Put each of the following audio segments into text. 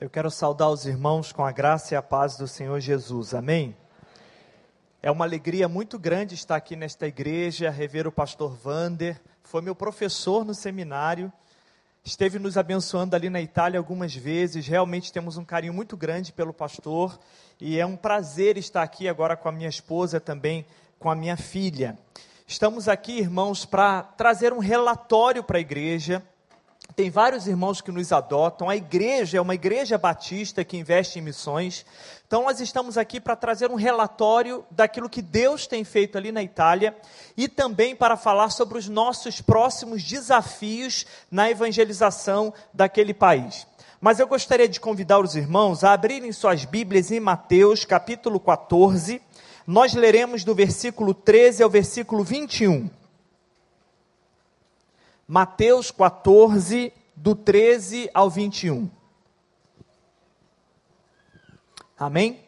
Eu quero saudar os irmãos com a graça e a paz do Senhor Jesus. Amém? É uma alegria muito grande estar aqui nesta igreja, rever o pastor Vander. Foi meu professor no seminário, esteve nos abençoando ali na Itália algumas vezes. Realmente temos um carinho muito grande pelo pastor e é um prazer estar aqui agora com a minha esposa também, com a minha filha. Estamos aqui, irmãos, para trazer um relatório para a igreja tem vários irmãos que nos adotam. A igreja é uma igreja batista que investe em missões. Então, nós estamos aqui para trazer um relatório daquilo que Deus tem feito ali na Itália e também para falar sobre os nossos próximos desafios na evangelização daquele país. Mas eu gostaria de convidar os irmãos a abrirem suas Bíblias em Mateus, capítulo 14. Nós leremos do versículo 13 ao versículo 21. Mateus 14, do 13 ao 21. Amém?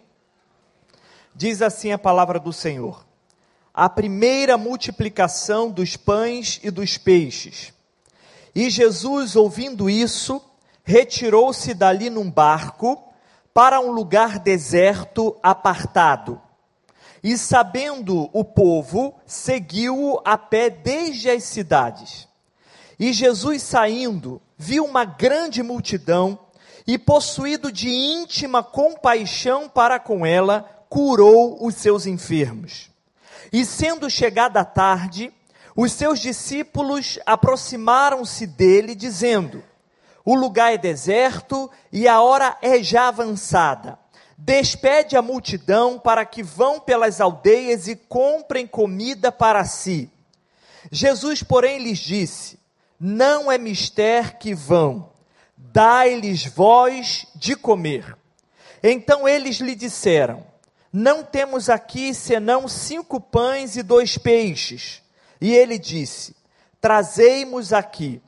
Diz assim a palavra do Senhor: A primeira multiplicação dos pães e dos peixes. E Jesus, ouvindo isso, retirou-se dali num barco para um lugar deserto apartado. E sabendo o povo, seguiu-o a pé desde as cidades. E Jesus saindo, viu uma grande multidão e, possuído de íntima compaixão para com ela, curou os seus enfermos. E sendo chegada a tarde, os seus discípulos aproximaram-se dele, dizendo: O lugar é deserto e a hora é já avançada. Despede a multidão para que vão pelas aldeias e comprem comida para si. Jesus, porém, lhes disse: não é mister que vão, dai-lhes voz de comer. Então eles lhe disseram: Não temos aqui senão cinco pães e dois peixes. E ele disse: Trazei-mos aqui.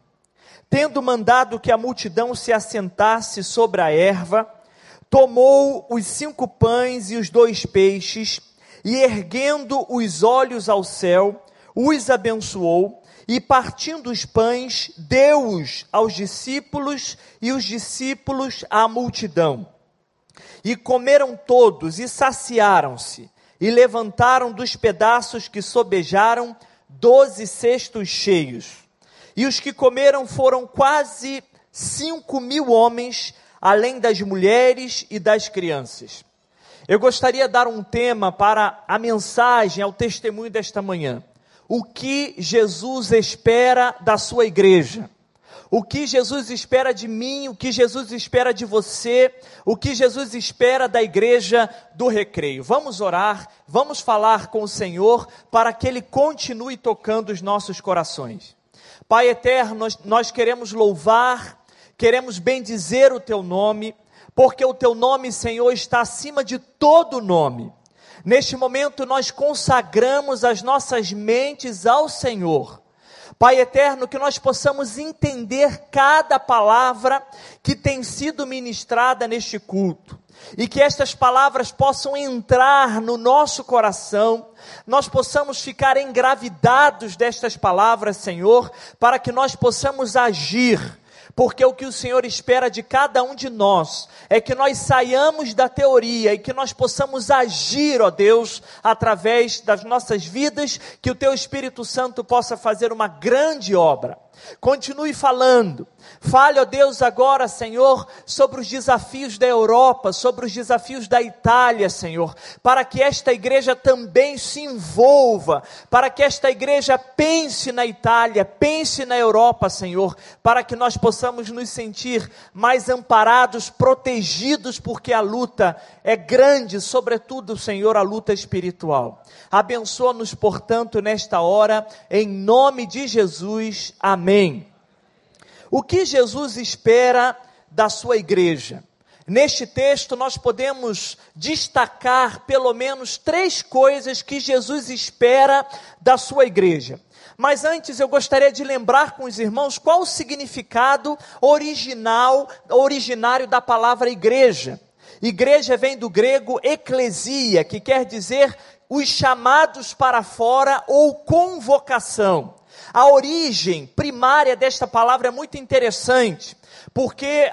Tendo mandado que a multidão se assentasse sobre a erva, tomou os cinco pães e os dois peixes, e erguendo os olhos ao céu, os abençoou e partindo os pães, deu-os aos discípulos e os discípulos à multidão. E comeram todos e saciaram-se, e levantaram dos pedaços que sobejaram doze cestos cheios. E os que comeram foram quase cinco mil homens, além das mulheres e das crianças. Eu gostaria de dar um tema para a mensagem, ao testemunho desta manhã o que Jesus espera da sua igreja. O que Jesus espera de mim, o que Jesus espera de você, o que Jesus espera da igreja do recreio. Vamos orar, vamos falar com o Senhor para que Ele continue tocando os nossos corações. Pai eterno, nós, nós queremos louvar, queremos bendizer o Teu nome, porque o Teu nome, Senhor, está acima de todo nome. Neste momento, nós consagramos as nossas mentes ao Senhor. Pai eterno, que nós possamos entender cada palavra que tem sido ministrada neste culto. E que estas palavras possam entrar no nosso coração, nós possamos ficar engravidados destas palavras, Senhor, para que nós possamos agir porque o que o Senhor espera de cada um de nós é que nós saiamos da teoria e que nós possamos agir, ó Deus, através das nossas vidas, que o Teu Espírito Santo possa fazer uma grande obra. Continue falando. Fale, ó Deus, agora, Senhor, sobre os desafios da Europa, sobre os desafios da Itália, Senhor, para que esta igreja também se envolva, para que esta igreja pense na Itália, pense na Europa, Senhor, para que nós possamos nos sentir mais amparados, protegidos, porque a luta é grande, sobretudo, Senhor, a luta espiritual. Abençoa-nos, portanto, nesta hora, em nome de Jesus. Amém. O que Jesus espera da sua igreja? Neste texto, nós podemos destacar pelo menos três coisas que Jesus espera da sua igreja. Mas antes eu gostaria de lembrar com os irmãos qual o significado original, originário da palavra igreja. Igreja vem do grego eclesia, que quer dizer os chamados para fora ou convocação. A origem primária desta palavra é muito interessante, porque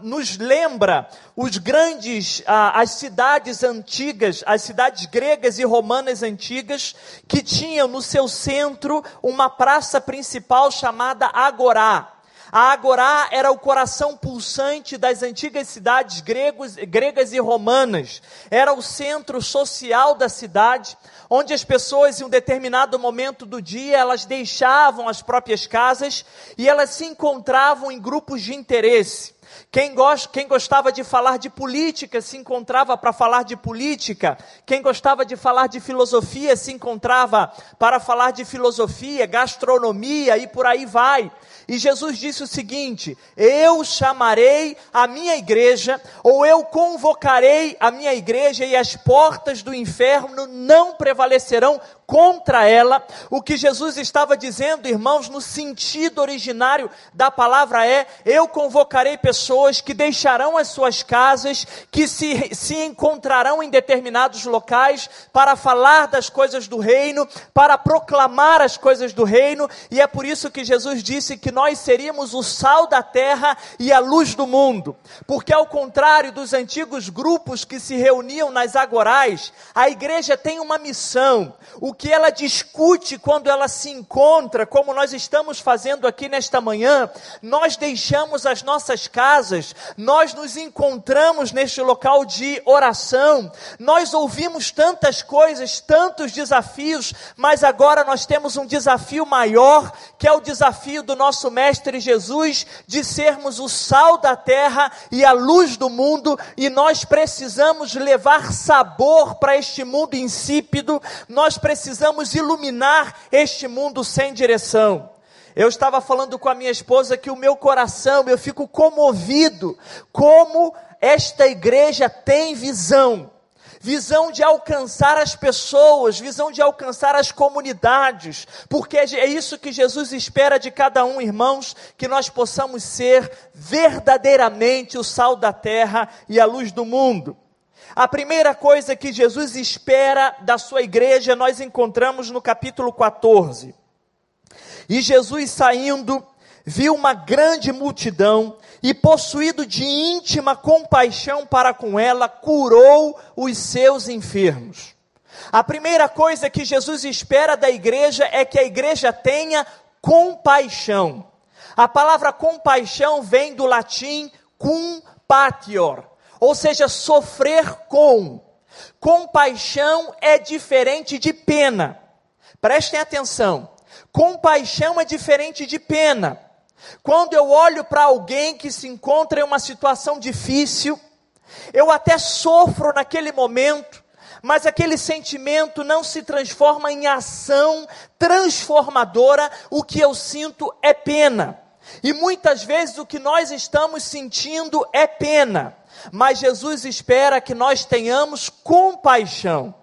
nos lembra os grandes, as cidades antigas, as cidades gregas e romanas antigas, que tinham no seu centro uma praça principal chamada Agorá. A Agorá era o coração pulsante das antigas cidades gregos, gregas e romanas. Era o centro social da cidade, onde as pessoas, em um determinado momento do dia, elas deixavam as próprias casas e elas se encontravam em grupos de interesse. Quem, gost, quem gostava de falar de política se encontrava para falar de política. Quem gostava de falar de filosofia se encontrava para falar de filosofia, gastronomia e por aí vai. E Jesus disse o seguinte: Eu chamarei a minha igreja, ou eu convocarei a minha igreja, e as portas do inferno não prevalecerão contra ela. O que Jesus estava dizendo, irmãos, no sentido originário da palavra é: eu convocarei pessoas que deixarão as suas casas, que se, se encontrarão em determinados locais para falar das coisas do reino, para proclamar as coisas do reino, e é por isso que Jesus disse que nós seríamos o sal da terra e a luz do mundo. Porque ao contrário dos antigos grupos que se reuniam nas agorais, a igreja tem uma missão. O que ela discute quando ela se encontra, como nós estamos fazendo aqui nesta manhã, nós deixamos as nossas casas, nós nos encontramos neste local de oração, nós ouvimos tantas coisas, tantos desafios, mas agora nós temos um desafio maior, que é o desafio do nosso Mestre Jesus, de sermos o sal da terra e a luz do mundo, e nós precisamos levar sabor para este mundo insípido, nós precisamos iluminar este mundo sem direção. Eu estava falando com a minha esposa que o meu coração, eu fico comovido como esta igreja tem visão. Visão de alcançar as pessoas, visão de alcançar as comunidades, porque é isso que Jesus espera de cada um, irmãos, que nós possamos ser verdadeiramente o sal da terra e a luz do mundo. A primeira coisa que Jesus espera da sua igreja, nós encontramos no capítulo 14. E Jesus saindo, viu uma grande multidão e, possuído de íntima compaixão para com ela, curou os seus enfermos. A primeira coisa que Jesus espera da igreja é que a igreja tenha compaixão. A palavra compaixão vem do latim cum patior, ou seja, sofrer com. Compaixão é diferente de pena. Prestem atenção. Compaixão é diferente de pena. Quando eu olho para alguém que se encontra em uma situação difícil, eu até sofro naquele momento, mas aquele sentimento não se transforma em ação transformadora, o que eu sinto é pena. E muitas vezes o que nós estamos sentindo é pena. Mas Jesus espera que nós tenhamos compaixão.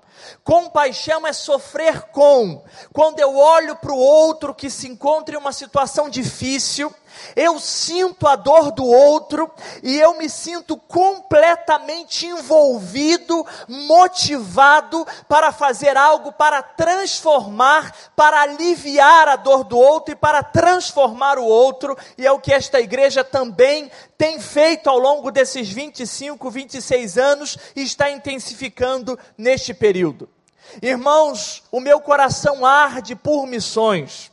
Compaixão é sofrer com. Quando eu olho para o outro que se encontra em uma situação difícil, eu sinto a dor do outro e eu me sinto completamente envolvido, motivado para fazer algo para transformar, para aliviar a dor do outro e para transformar o outro, e é o que esta igreja também tem feito ao longo desses 25, 26 anos e está intensificando neste período. Irmãos, o meu coração arde por missões.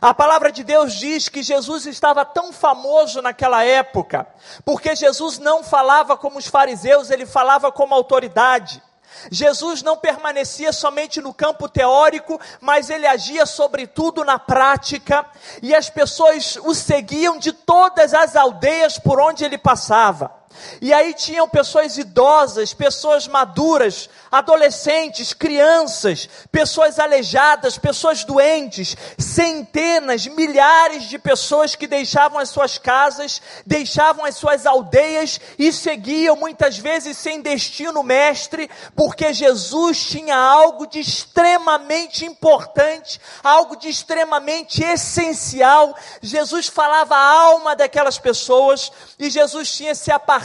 A palavra de Deus diz que Jesus estava tão famoso naquela época, porque Jesus não falava como os fariseus, ele falava como autoridade. Jesus não permanecia somente no campo teórico, mas ele agia sobretudo na prática, e as pessoas o seguiam de todas as aldeias por onde ele passava. E aí tinham pessoas idosas, pessoas maduras, adolescentes, crianças, pessoas aleijadas, pessoas doentes, centenas, milhares de pessoas que deixavam as suas casas, deixavam as suas aldeias e seguiam muitas vezes sem destino mestre, porque Jesus tinha algo de extremamente importante, algo de extremamente essencial. Jesus falava a alma daquelas pessoas e Jesus tinha se apartado,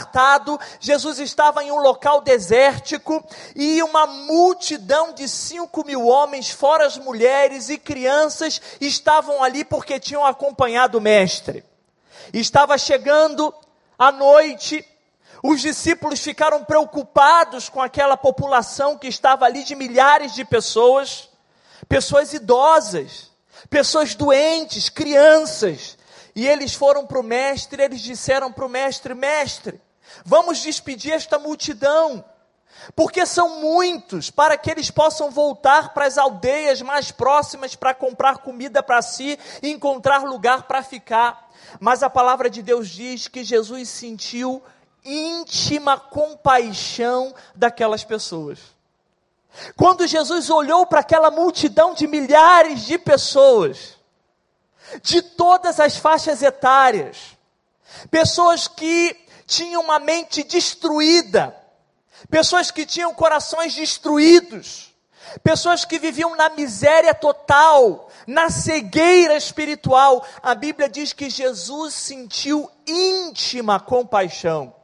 Jesus estava em um local desértico e uma multidão de cinco mil homens, fora as mulheres e crianças, estavam ali porque tinham acompanhado o Mestre. Estava chegando a noite, os discípulos ficaram preocupados com aquela população que estava ali de milhares de pessoas, pessoas idosas, pessoas doentes, crianças. E eles foram para o mestre, eles disseram para o mestre: Mestre, vamos despedir esta multidão, porque são muitos, para que eles possam voltar para as aldeias mais próximas para comprar comida para si e encontrar lugar para ficar. Mas a palavra de Deus diz que Jesus sentiu íntima compaixão daquelas pessoas. Quando Jesus olhou para aquela multidão de milhares de pessoas, de todas as faixas etárias, pessoas que tinham uma mente destruída, pessoas que tinham corações destruídos, pessoas que viviam na miséria total, na cegueira espiritual. A Bíblia diz que Jesus sentiu íntima compaixão.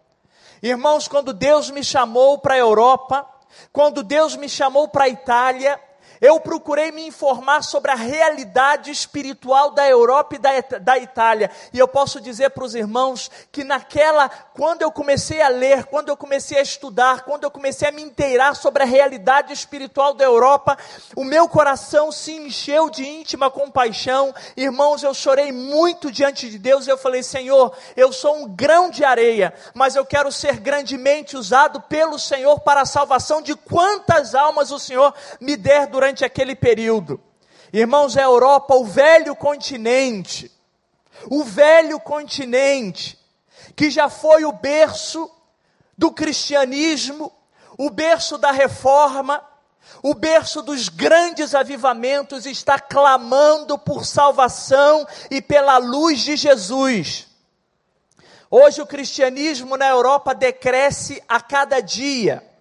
Irmãos, quando Deus me chamou para a Europa, quando Deus me chamou para a Itália, eu procurei me informar sobre a realidade espiritual da Europa e da, da Itália. E eu posso dizer para os irmãos que naquela, quando eu comecei a ler, quando eu comecei a estudar, quando eu comecei a me inteirar sobre a realidade espiritual da Europa, o meu coração se encheu de íntima compaixão. Irmãos, eu chorei muito diante de Deus. Eu falei, Senhor, eu sou um grão de areia, mas eu quero ser grandemente usado pelo Senhor para a salvação de quantas almas o Senhor me der durante durante aquele período. Irmãos, a Europa, o velho continente, o velho continente, que já foi o berço do cristianismo, o berço da reforma, o berço dos grandes avivamentos, está clamando por salvação e pela luz de Jesus. Hoje o cristianismo na Europa decresce a cada dia.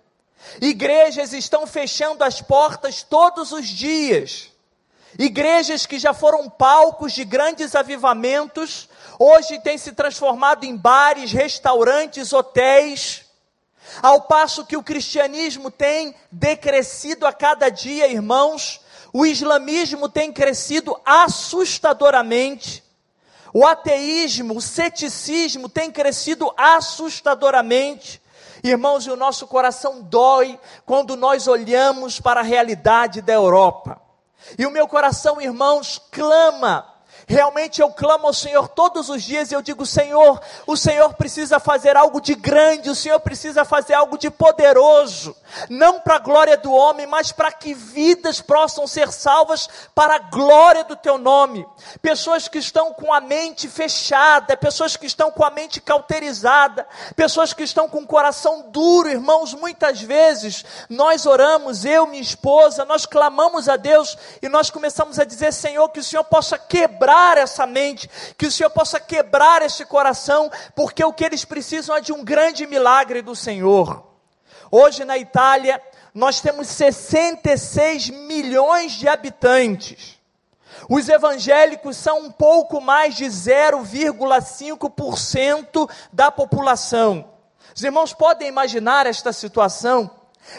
Igrejas estão fechando as portas todos os dias. Igrejas que já foram palcos de grandes avivamentos, hoje têm se transformado em bares, restaurantes, hotéis. Ao passo que o cristianismo tem decrescido a cada dia, irmãos, o islamismo tem crescido assustadoramente. O ateísmo, o ceticismo tem crescido assustadoramente. Irmãos, e o nosso coração dói quando nós olhamos para a realidade da Europa. E o meu coração, irmãos, clama Realmente eu clamo ao Senhor todos os dias e eu digo: Senhor, o Senhor precisa fazer algo de grande, o Senhor precisa fazer algo de poderoso, não para a glória do homem, mas para que vidas possam ser salvas para a glória do teu nome. Pessoas que estão com a mente fechada, pessoas que estão com a mente cauterizada, pessoas que estão com o coração duro, irmãos, muitas vezes nós oramos, eu, minha esposa, nós clamamos a Deus e nós começamos a dizer: Senhor, que o Senhor possa quebrar quebrar essa mente, que o Senhor possa quebrar esse coração, porque o que eles precisam é de um grande milagre do Senhor. Hoje na Itália, nós temos 66 milhões de habitantes. Os evangélicos são um pouco mais de 0,5% da população. Os irmãos podem imaginar esta situação?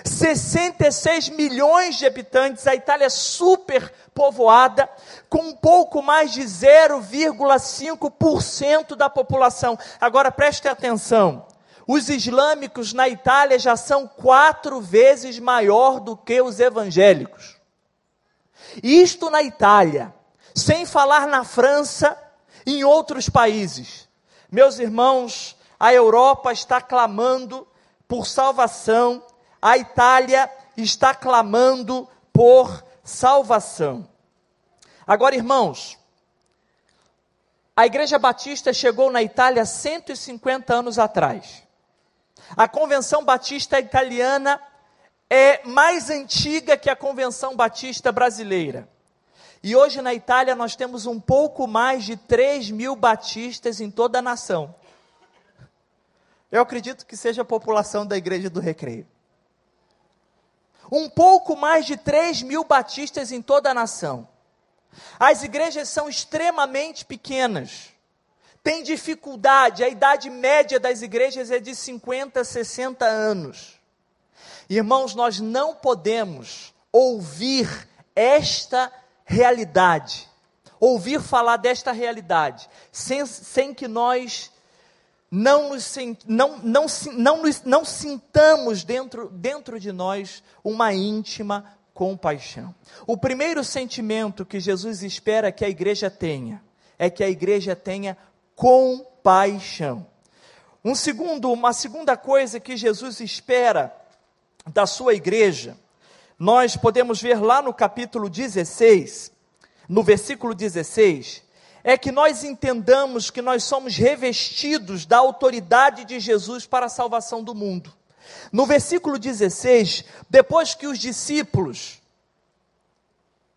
66 milhões de habitantes, a Itália é super povoada, com um pouco mais de 0,5% da população. Agora preste atenção: os islâmicos na Itália já são quatro vezes maior do que os evangélicos. Isto na Itália, sem falar na França e em outros países. Meus irmãos, a Europa está clamando por salvação a Itália está clamando por salvação. Agora, irmãos, a Igreja Batista chegou na Itália 150 anos atrás. A Convenção Batista Italiana é mais antiga que a Convenção Batista Brasileira. E hoje na Itália nós temos um pouco mais de 3 mil batistas em toda a nação. Eu acredito que seja a população da Igreja do Recreio um pouco mais de 3 mil batistas em toda a nação. As igrejas são extremamente pequenas, tem dificuldade, a idade média das igrejas é de 50, 60 anos. Irmãos, nós não podemos ouvir esta realidade, ouvir falar desta realidade, sem, sem que nós não, nos, não, não, não, não sintamos dentro, dentro de nós uma íntima compaixão. O primeiro sentimento que Jesus espera que a igreja tenha é que a igreja tenha compaixão. Um segundo, uma segunda coisa que Jesus espera da sua igreja, nós podemos ver lá no capítulo 16, no versículo 16, é que nós entendamos que nós somos revestidos da autoridade de Jesus para a salvação do mundo. No versículo 16, depois que os discípulos,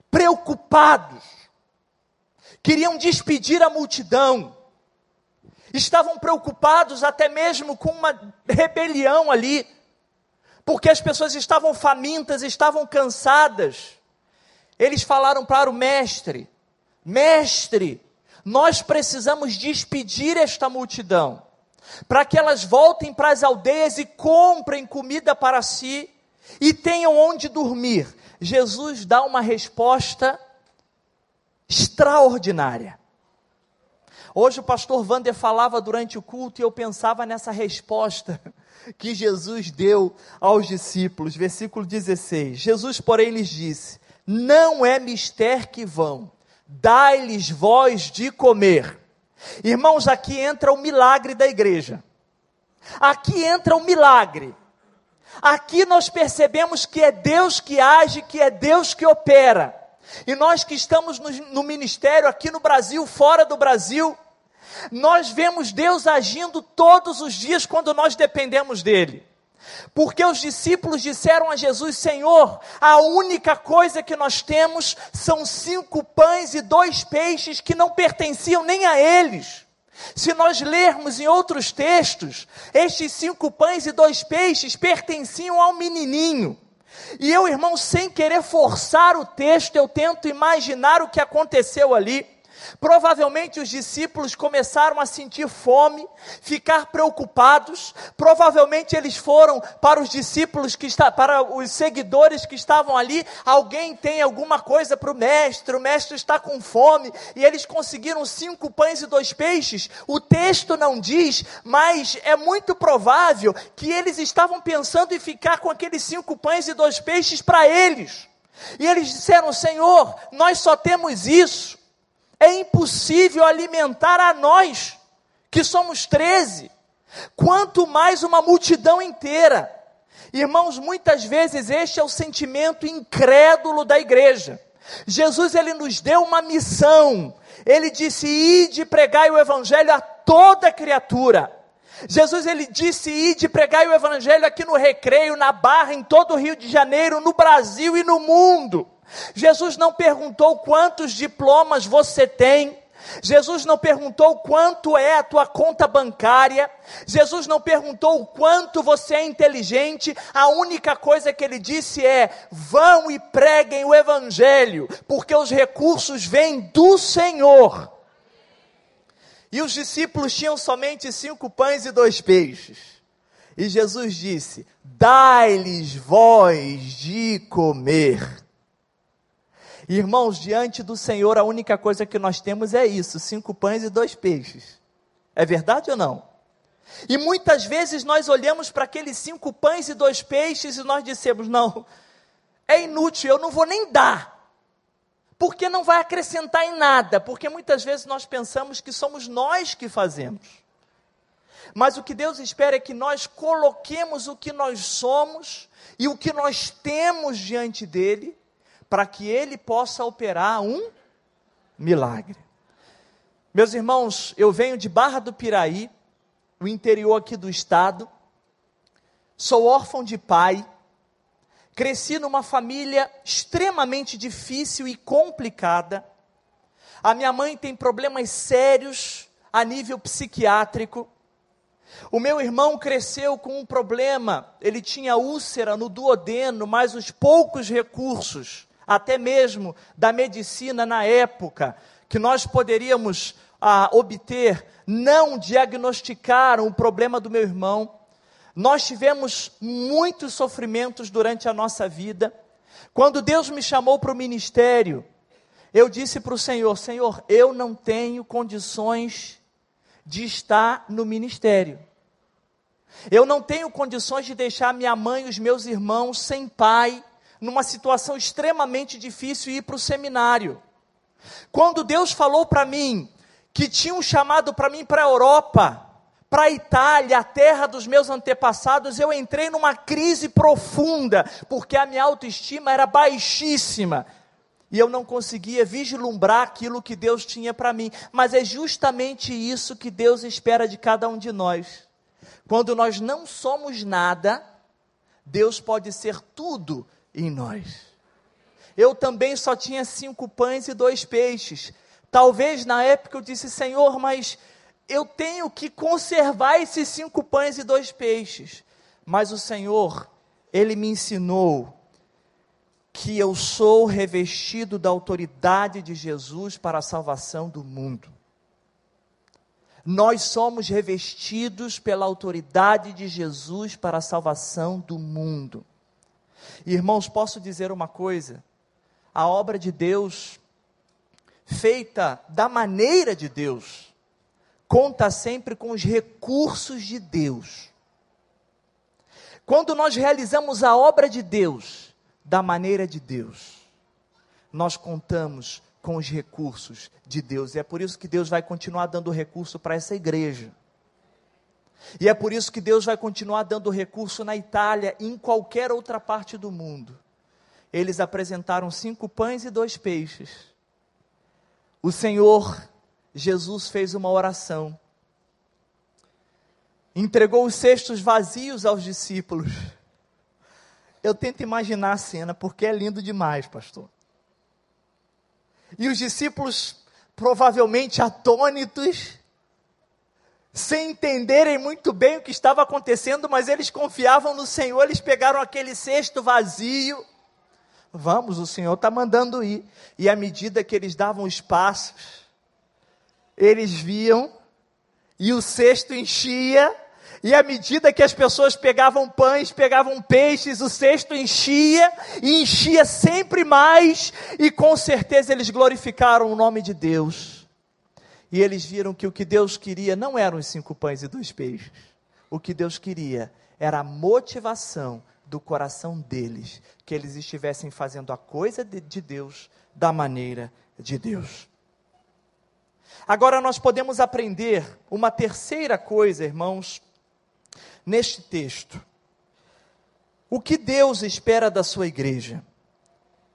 preocupados, queriam despedir a multidão, estavam preocupados até mesmo com uma rebelião ali, porque as pessoas estavam famintas, estavam cansadas. Eles falaram para o mestre: Mestre, nós precisamos despedir esta multidão, para que elas voltem para as aldeias e comprem comida para si e tenham onde dormir. Jesus dá uma resposta extraordinária. Hoje o pastor Wander falava durante o culto e eu pensava nessa resposta que Jesus deu aos discípulos. Versículo 16: Jesus, porém, lhes disse: Não é mister que vão, dai-lhes voz de comer. Irmãos, aqui entra o milagre da igreja. Aqui entra o milagre. Aqui nós percebemos que é Deus que age, que é Deus que opera. E nós que estamos no, no ministério aqui no Brasil, fora do Brasil, nós vemos Deus agindo todos os dias quando nós dependemos dEle. Porque os discípulos disseram a Jesus: Senhor, a única coisa que nós temos são cinco pães e dois peixes que não pertenciam nem a eles. Se nós lermos em outros textos, estes cinco pães e dois peixes pertenciam ao menininho. E eu, irmão, sem querer forçar o texto, eu tento imaginar o que aconteceu ali. Provavelmente os discípulos começaram a sentir fome, ficar preocupados. Provavelmente eles foram para os discípulos que está, para os seguidores que estavam ali. Alguém tem alguma coisa para o mestre? O mestre está com fome e eles conseguiram cinco pães e dois peixes. O texto não diz, mas é muito provável que eles estavam pensando em ficar com aqueles cinco pães e dois peixes para eles. E eles disseram: Senhor, nós só temos isso. É impossível alimentar a nós, que somos 13, quanto mais uma multidão inteira. Irmãos, muitas vezes este é o sentimento incrédulo da igreja. Jesus ele nos deu uma missão. Ele disse: "Ide pregai o evangelho a toda criatura". Jesus ele disse: "Ide pregai o evangelho aqui no Recreio, na Barra, em todo o Rio de Janeiro, no Brasil e no mundo". Jesus não perguntou quantos diplomas você tem. Jesus não perguntou quanto é a tua conta bancária. Jesus não perguntou o quanto você é inteligente. A única coisa que ele disse é: vão e preguem o evangelho, porque os recursos vêm do Senhor. E os discípulos tinham somente cinco pães e dois peixes. E Jesus disse: Dai-lhes voz de comer. Irmãos, diante do Senhor, a única coisa que nós temos é isso: cinco pães e dois peixes. É verdade ou não? E muitas vezes nós olhamos para aqueles cinco pães e dois peixes e nós dissemos: não, é inútil, eu não vou nem dar. Porque não vai acrescentar em nada, porque muitas vezes nós pensamos que somos nós que fazemos. Mas o que Deus espera é que nós coloquemos o que nós somos e o que nós temos diante dele para que ele possa operar um milagre. Meus irmãos, eu venho de Barra do Piraí, o interior aqui do estado, sou órfão de pai, cresci numa família extremamente difícil e complicada. A minha mãe tem problemas sérios a nível psiquiátrico. O meu irmão cresceu com um problema, ele tinha úlcera no duodeno, mas os poucos recursos até mesmo da medicina na época, que nós poderíamos ah, obter, não diagnosticaram o problema do meu irmão. Nós tivemos muitos sofrimentos durante a nossa vida. Quando Deus me chamou para o ministério, eu disse para o Senhor: Senhor, eu não tenho condições de estar no ministério. Eu não tenho condições de deixar minha mãe e os meus irmãos sem pai, numa situação extremamente difícil e ir para o seminário. Quando Deus falou para mim que tinha um chamado para mim para a Europa, para a Itália, a terra dos meus antepassados, eu entrei numa crise profunda, porque a minha autoestima era baixíssima. E eu não conseguia vislumbrar aquilo que Deus tinha para mim. Mas é justamente isso que Deus espera de cada um de nós. Quando nós não somos nada, Deus pode ser tudo em nós. Eu também só tinha cinco pães e dois peixes. Talvez na época eu disse, Senhor, mas eu tenho que conservar esses cinco pães e dois peixes. Mas o Senhor, Ele me ensinou que eu sou revestido da autoridade de Jesus para a salvação do mundo. Nós somos revestidos pela autoridade de Jesus para a salvação do mundo. Irmãos, posso dizer uma coisa? A obra de Deus, feita da maneira de Deus, conta sempre com os recursos de Deus. Quando nós realizamos a obra de Deus, da maneira de Deus, nós contamos com os recursos de Deus. E é por isso que Deus vai continuar dando recurso para essa igreja. E é por isso que Deus vai continuar dando recurso na Itália e em qualquer outra parte do mundo. Eles apresentaram cinco pães e dois peixes. O Senhor Jesus fez uma oração. Entregou os cestos vazios aos discípulos. Eu tento imaginar a cena porque é lindo demais, pastor. E os discípulos, provavelmente atônitos, sem entenderem muito bem o que estava acontecendo, mas eles confiavam no Senhor, eles pegaram aquele cesto vazio. Vamos, o Senhor está mandando ir. E à medida que eles davam os passos, eles viam, e o cesto enchia, e à medida que as pessoas pegavam pães, pegavam peixes, o cesto enchia e enchia sempre mais, e com certeza eles glorificaram o nome de Deus. E eles viram que o que Deus queria não eram os cinco pães e dois peixes. O que Deus queria era a motivação do coração deles, que eles estivessem fazendo a coisa de, de Deus da maneira de Deus. Agora nós podemos aprender uma terceira coisa, irmãos, neste texto. O que Deus espera da sua igreja?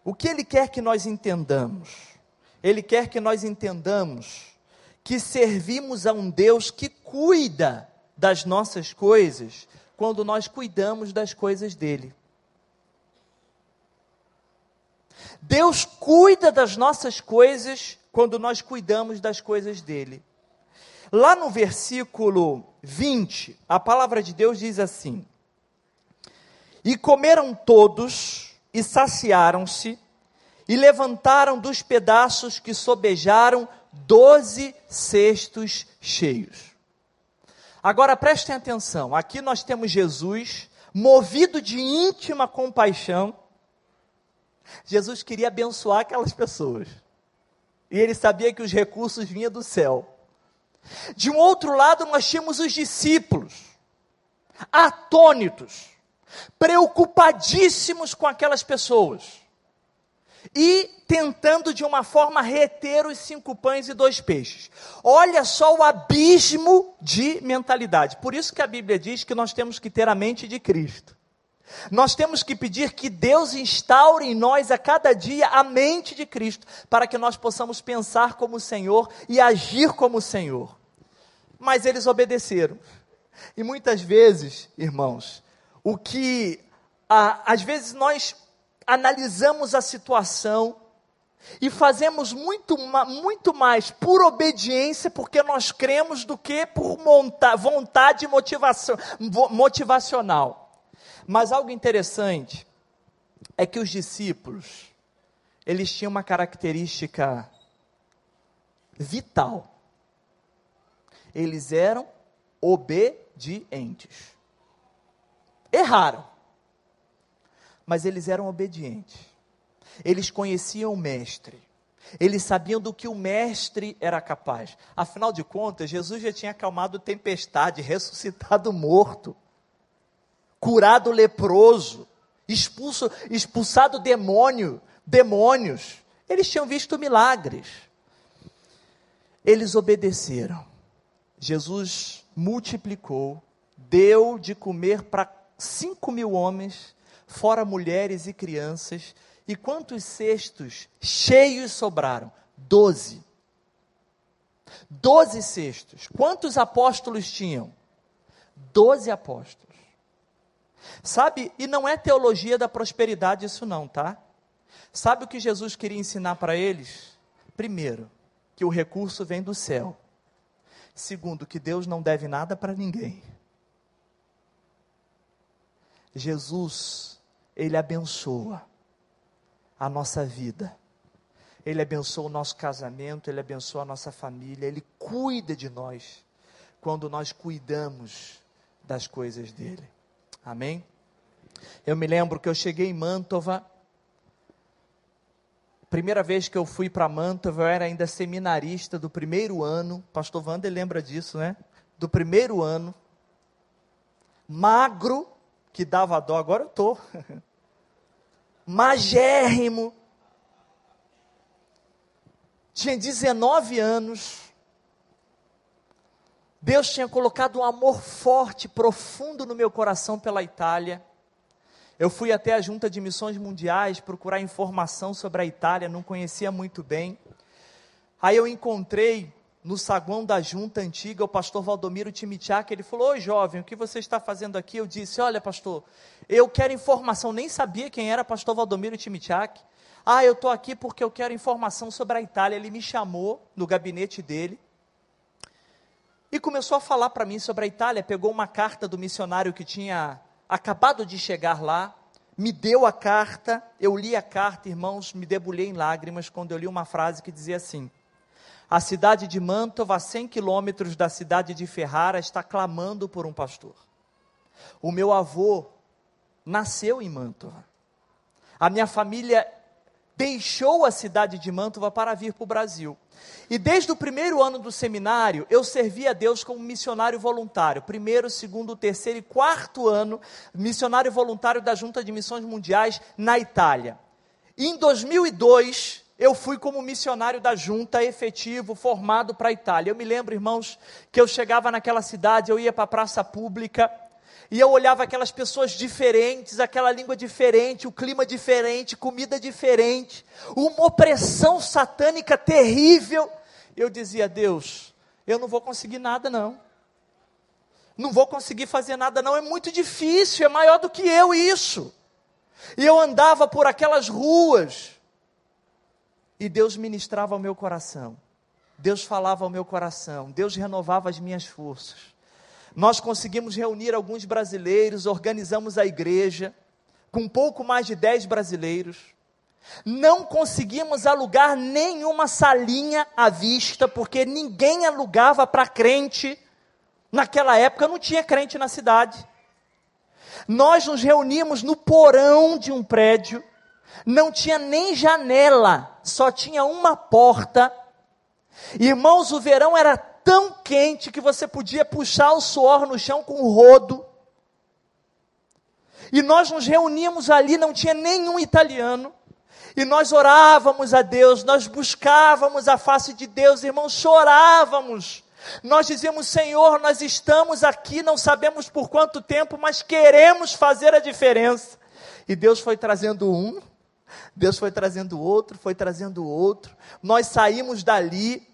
O que Ele quer que nós entendamos? Ele quer que nós entendamos que servimos a um Deus que cuida das nossas coisas quando nós cuidamos das coisas dele. Deus cuida das nossas coisas quando nós cuidamos das coisas dele. Lá no versículo 20, a palavra de Deus diz assim: E comeram todos, e saciaram-se, e levantaram dos pedaços que sobejaram doze cestos cheios. Agora prestem atenção, aqui nós temos Jesus, movido de íntima compaixão. Jesus queria abençoar aquelas pessoas. E ele sabia que os recursos vinham do céu. De um outro lado, nós tínhamos os discípulos, atônitos, preocupadíssimos com aquelas pessoas, e tentando de uma forma reter os cinco pães e dois peixes. Olha só o abismo de mentalidade. Por isso que a Bíblia diz que nós temos que ter a mente de Cristo. Nós temos que pedir que Deus instaure em nós a cada dia a mente de Cristo, para que nós possamos pensar como o Senhor e agir como o Senhor. Mas eles obedeceram. E muitas vezes, irmãos, o que às vezes nós analisamos a situação e fazemos muito, muito mais por obediência, porque nós cremos, do que por vontade motivação, motivacional. Mas algo interessante é que os discípulos, eles tinham uma característica vital. Eles eram obedientes. Erraram, mas eles eram obedientes. Eles conheciam o Mestre. Eles sabiam do que o mestre era capaz. Afinal de contas, Jesus já tinha acalmado tempestade, ressuscitado morto, curado leproso, expulso, expulsado demônio, demônios. Eles tinham visto milagres. Eles obedeceram. Jesus multiplicou, deu de comer para cinco mil homens, fora mulheres e crianças. E quantos cestos cheios sobraram? Doze. Doze cestos. Quantos apóstolos tinham? Doze apóstolos. Sabe, e não é teologia da prosperidade isso não, tá? Sabe o que Jesus queria ensinar para eles? Primeiro, que o recurso vem do céu. Segundo, que Deus não deve nada para ninguém. Jesus, Ele abençoa a nossa vida. Ele abençoa o nosso casamento, Ele abençoa a nossa família, Ele cuida de nós quando nós cuidamos das coisas dele. Amém? Eu me lembro que eu cheguei em Mantova. Primeira vez que eu fui para Mantova, eu era ainda seminarista do primeiro ano. Pastor Wander lembra disso, né? Do primeiro ano. Magro, que dava dó, agora eu estou. Magérrimo. Tinha 19 anos. Deus tinha colocado um amor forte, profundo no meu coração pela Itália. Eu fui até a Junta de Missões Mundiais procurar informação sobre a Itália, não conhecia muito bem. Aí eu encontrei no saguão da junta antiga o pastor Valdomiro Timichak, ele falou: Oi jovem, o que você está fazendo aqui? Eu disse: Olha, pastor, eu quero informação. Nem sabia quem era pastor Valdomiro Timichak. Ah, eu estou aqui porque eu quero informação sobre a Itália. Ele me chamou no gabinete dele e começou a falar para mim sobre a Itália. Pegou uma carta do missionário que tinha acabado de chegar lá, me deu a carta. Eu li a carta, irmãos, me debulhei em lágrimas quando eu li uma frase que dizia assim: A cidade de Mantova, a 100 quilômetros da cidade de Ferrara, está clamando por um pastor. O meu avô nasceu em Mantova. A minha família deixou a cidade de Mantova para vir para o Brasil. E desde o primeiro ano do seminário, eu servi a Deus como missionário voluntário. Primeiro, segundo, terceiro e quarto ano, missionário voluntário da Junta de Missões Mundiais na Itália. E em 2002, eu fui como missionário da junta efetivo, formado para a Itália. Eu me lembro, irmãos, que eu chegava naquela cidade, eu ia para a praça pública, e eu olhava aquelas pessoas diferentes, aquela língua diferente, o clima diferente, comida diferente, uma opressão satânica terrível. Eu dizia, Deus, eu não vou conseguir nada não. Não vou conseguir fazer nada não, é muito difícil, é maior do que eu isso. E eu andava por aquelas ruas, e Deus ministrava ao meu coração. Deus falava ao meu coração, Deus renovava as minhas forças. Nós conseguimos reunir alguns brasileiros, organizamos a igreja, com pouco mais de 10 brasileiros. Não conseguimos alugar nenhuma salinha à vista, porque ninguém alugava para crente. Naquela época não tinha crente na cidade. Nós nos reunimos no porão de um prédio, não tinha nem janela, só tinha uma porta. Irmãos, o verão era tão quente que você podia puxar o suor no chão com o rodo. E nós nos reuníamos ali, não tinha nenhum italiano. E nós orávamos a Deus, nós buscávamos a face de Deus, irmãos, chorávamos. Nós dizíamos, Senhor, nós estamos aqui, não sabemos por quanto tempo, mas queremos fazer a diferença. E Deus foi trazendo um, Deus foi trazendo outro, foi trazendo outro. Nós saímos dali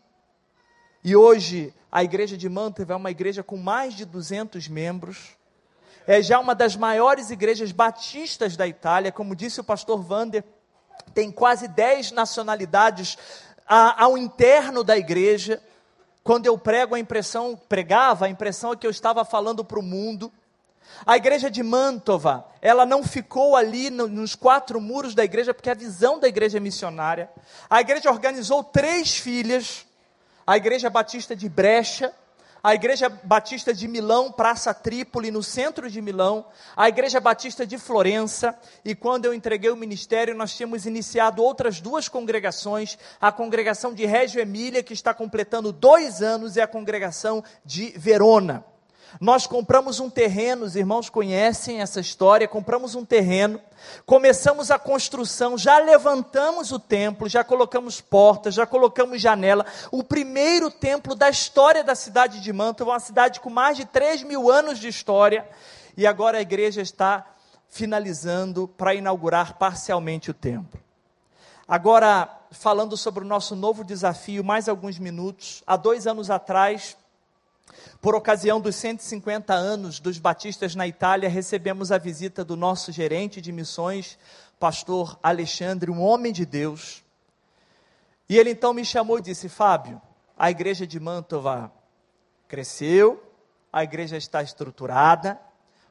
e hoje a igreja de Manteva é uma igreja com mais de 200 membros. É já uma das maiores igrejas batistas da Itália, como disse o pastor Vander, tem quase 10 nacionalidades ao interno da igreja. Quando eu prego a impressão, pregava, a impressão é que eu estava falando para o mundo. A igreja de Mantova, ela não ficou ali no, nos quatro muros da igreja, porque a visão da igreja é missionária. A igreja organizou três filhas, a Igreja Batista de Brecha, a Igreja Batista de Milão, Praça Trípoli, no centro de Milão, a Igreja Batista de Florença, e quando eu entreguei o ministério, nós tínhamos iniciado outras duas congregações, a congregação de Régio Emília, que está completando dois anos, e a congregação de Verona. Nós compramos um terreno, os irmãos conhecem essa história. Compramos um terreno, começamos a construção, já levantamos o templo, já colocamos portas, já colocamos janela. O primeiro templo da história da cidade de Mantova, uma cidade com mais de 3 mil anos de história. E agora a igreja está finalizando para inaugurar parcialmente o templo. Agora, falando sobre o nosso novo desafio, mais alguns minutos. Há dois anos atrás, por ocasião dos 150 anos dos batistas na Itália, recebemos a visita do nosso gerente de missões, pastor Alexandre, um homem de Deus. E ele então me chamou e disse: Fábio, a igreja de Mantova cresceu, a igreja está estruturada,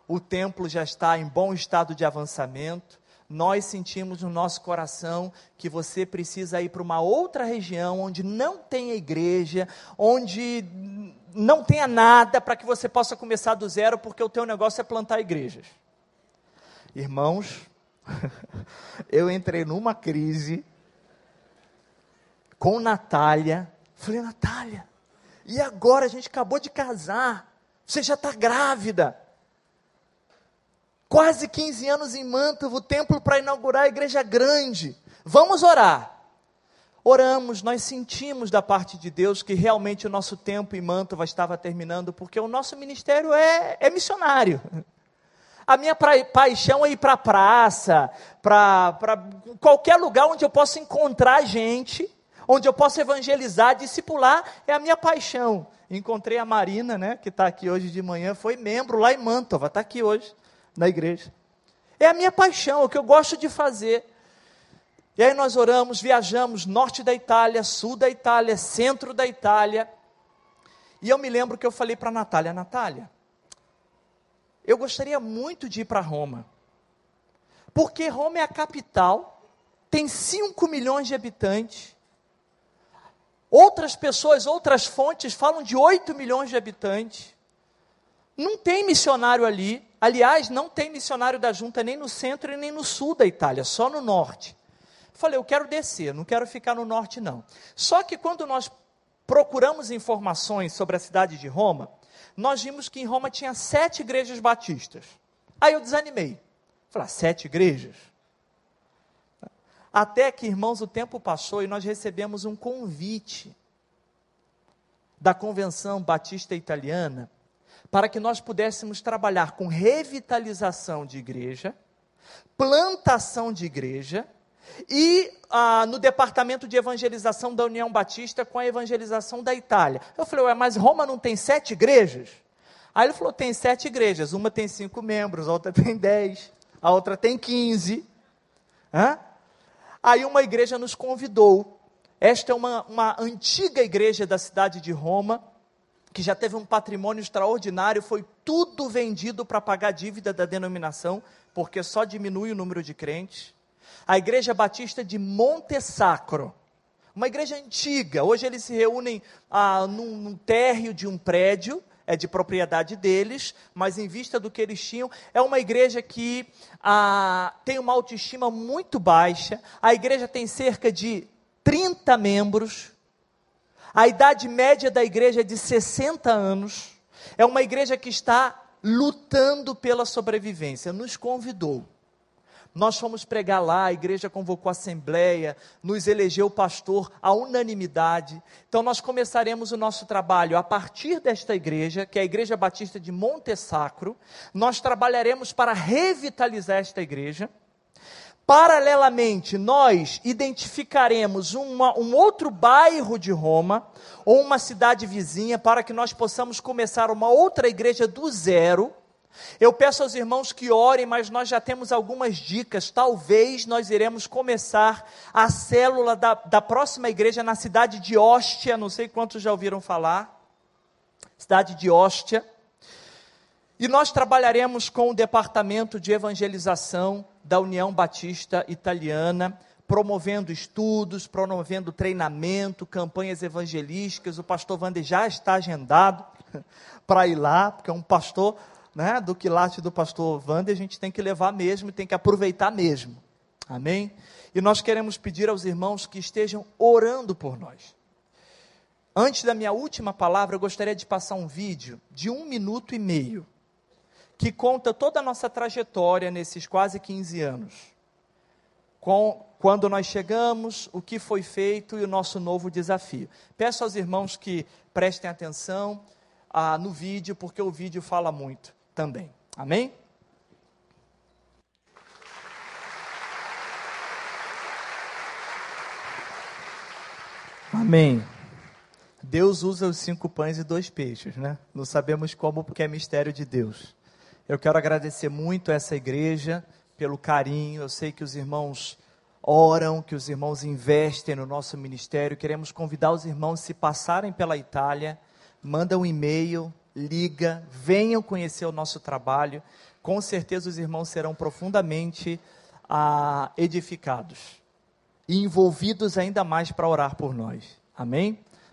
o templo já está em bom estado de avançamento. Nós sentimos no nosso coração que você precisa ir para uma outra região onde não tem igreja, onde não tenha nada para que você possa começar do zero, porque o teu negócio é plantar igrejas. Irmãos, eu entrei numa crise com Natália. Falei, Natália, e agora a gente acabou de casar, você já está grávida. Quase 15 anos em Mantova, o templo para inaugurar a igreja grande. Vamos orar oramos, nós sentimos da parte de Deus que realmente o nosso tempo em Mantova estava terminando, porque o nosso ministério é, é missionário. A minha paixão é ir para a praça, para qualquer lugar onde eu possa encontrar gente, onde eu possa evangelizar, discipular, é a minha paixão. Encontrei a Marina, né, que está aqui hoje de manhã, foi membro lá em Mantova, está aqui hoje na igreja. É a minha paixão, é o que eu gosto de fazer. E aí nós oramos, viajamos norte da Itália, sul da Itália, centro da Itália. E eu me lembro que eu falei para a Natália: Natália, eu gostaria muito de ir para Roma. Porque Roma é a capital, tem 5 milhões de habitantes. Outras pessoas, outras fontes falam de 8 milhões de habitantes. Não tem missionário ali. Aliás, não tem missionário da junta nem no centro e nem no sul da Itália, só no norte. Falei, eu quero descer, não quero ficar no norte, não. Só que quando nós procuramos informações sobre a cidade de Roma, nós vimos que em Roma tinha sete igrejas batistas. Aí eu desanimei. Falei, ah, sete igrejas? Até que, irmãos, o tempo passou e nós recebemos um convite da Convenção Batista Italiana para que nós pudéssemos trabalhar com revitalização de igreja, plantação de igreja e ah, no departamento de evangelização da União Batista com a evangelização da Itália. Eu falei, ué, mas Roma não tem sete igrejas? Aí ele falou, tem sete igrejas, uma tem cinco membros, a outra tem dez, a outra tem quinze. Hã? Aí uma igreja nos convidou. Esta é uma, uma antiga igreja da cidade de Roma, que já teve um patrimônio extraordinário, foi tudo vendido para pagar a dívida da denominação, porque só diminui o número de crentes a Igreja Batista de Monte Sacro. Uma igreja antiga. Hoje eles se reúnem ah, num, num térreo de um prédio, é de propriedade deles, mas em vista do que eles tinham, é uma igreja que ah, tem uma autoestima muito baixa. A igreja tem cerca de 30 membros. A idade média da igreja é de 60 anos. É uma igreja que está lutando pela sobrevivência. Nos convidou. Nós fomos pregar lá, a igreja convocou a assembleia, nos elegeu pastor à unanimidade. Então nós começaremos o nosso trabalho a partir desta igreja, que é a Igreja Batista de Monte Sacro. Nós trabalharemos para revitalizar esta igreja. Paralelamente, nós identificaremos uma, um outro bairro de Roma, ou uma cidade vizinha, para que nós possamos começar uma outra igreja do zero eu peço aos irmãos que orem, mas nós já temos algumas dicas. Talvez nós iremos começar a célula da, da próxima igreja na cidade de Hóstia. Não sei quantos já ouviram falar. Cidade de Hóstia. E nós trabalharemos com o departamento de evangelização da União Batista Italiana, promovendo estudos, promovendo treinamento, campanhas evangelísticas. O pastor Wander já está agendado. para ir lá, porque é um pastor né, do quilate do pastor Wander, a gente tem que levar mesmo, tem que aproveitar mesmo. Amém? E nós queremos pedir aos irmãos que estejam orando por nós. Antes da minha última palavra, eu gostaria de passar um vídeo de um minuto e meio, que conta toda a nossa trajetória nesses quase 15 anos. Com, quando nós chegamos, o que foi feito e o nosso novo desafio. Peço aos irmãos que prestem atenção ah, no vídeo, porque o vídeo fala muito também. Amém? Amém. Deus usa os cinco pães e dois peixes, né? Não sabemos como, porque é mistério de Deus. Eu quero agradecer muito a essa igreja pelo carinho. Eu sei que os irmãos oram, que os irmãos investem no nosso ministério. Queremos convidar os irmãos, se passarem pela Itália, manda um e-mail, liga, venham conhecer o nosso trabalho. Com certeza os irmãos serão profundamente ah, edificados e envolvidos ainda mais para orar por nós. Amém?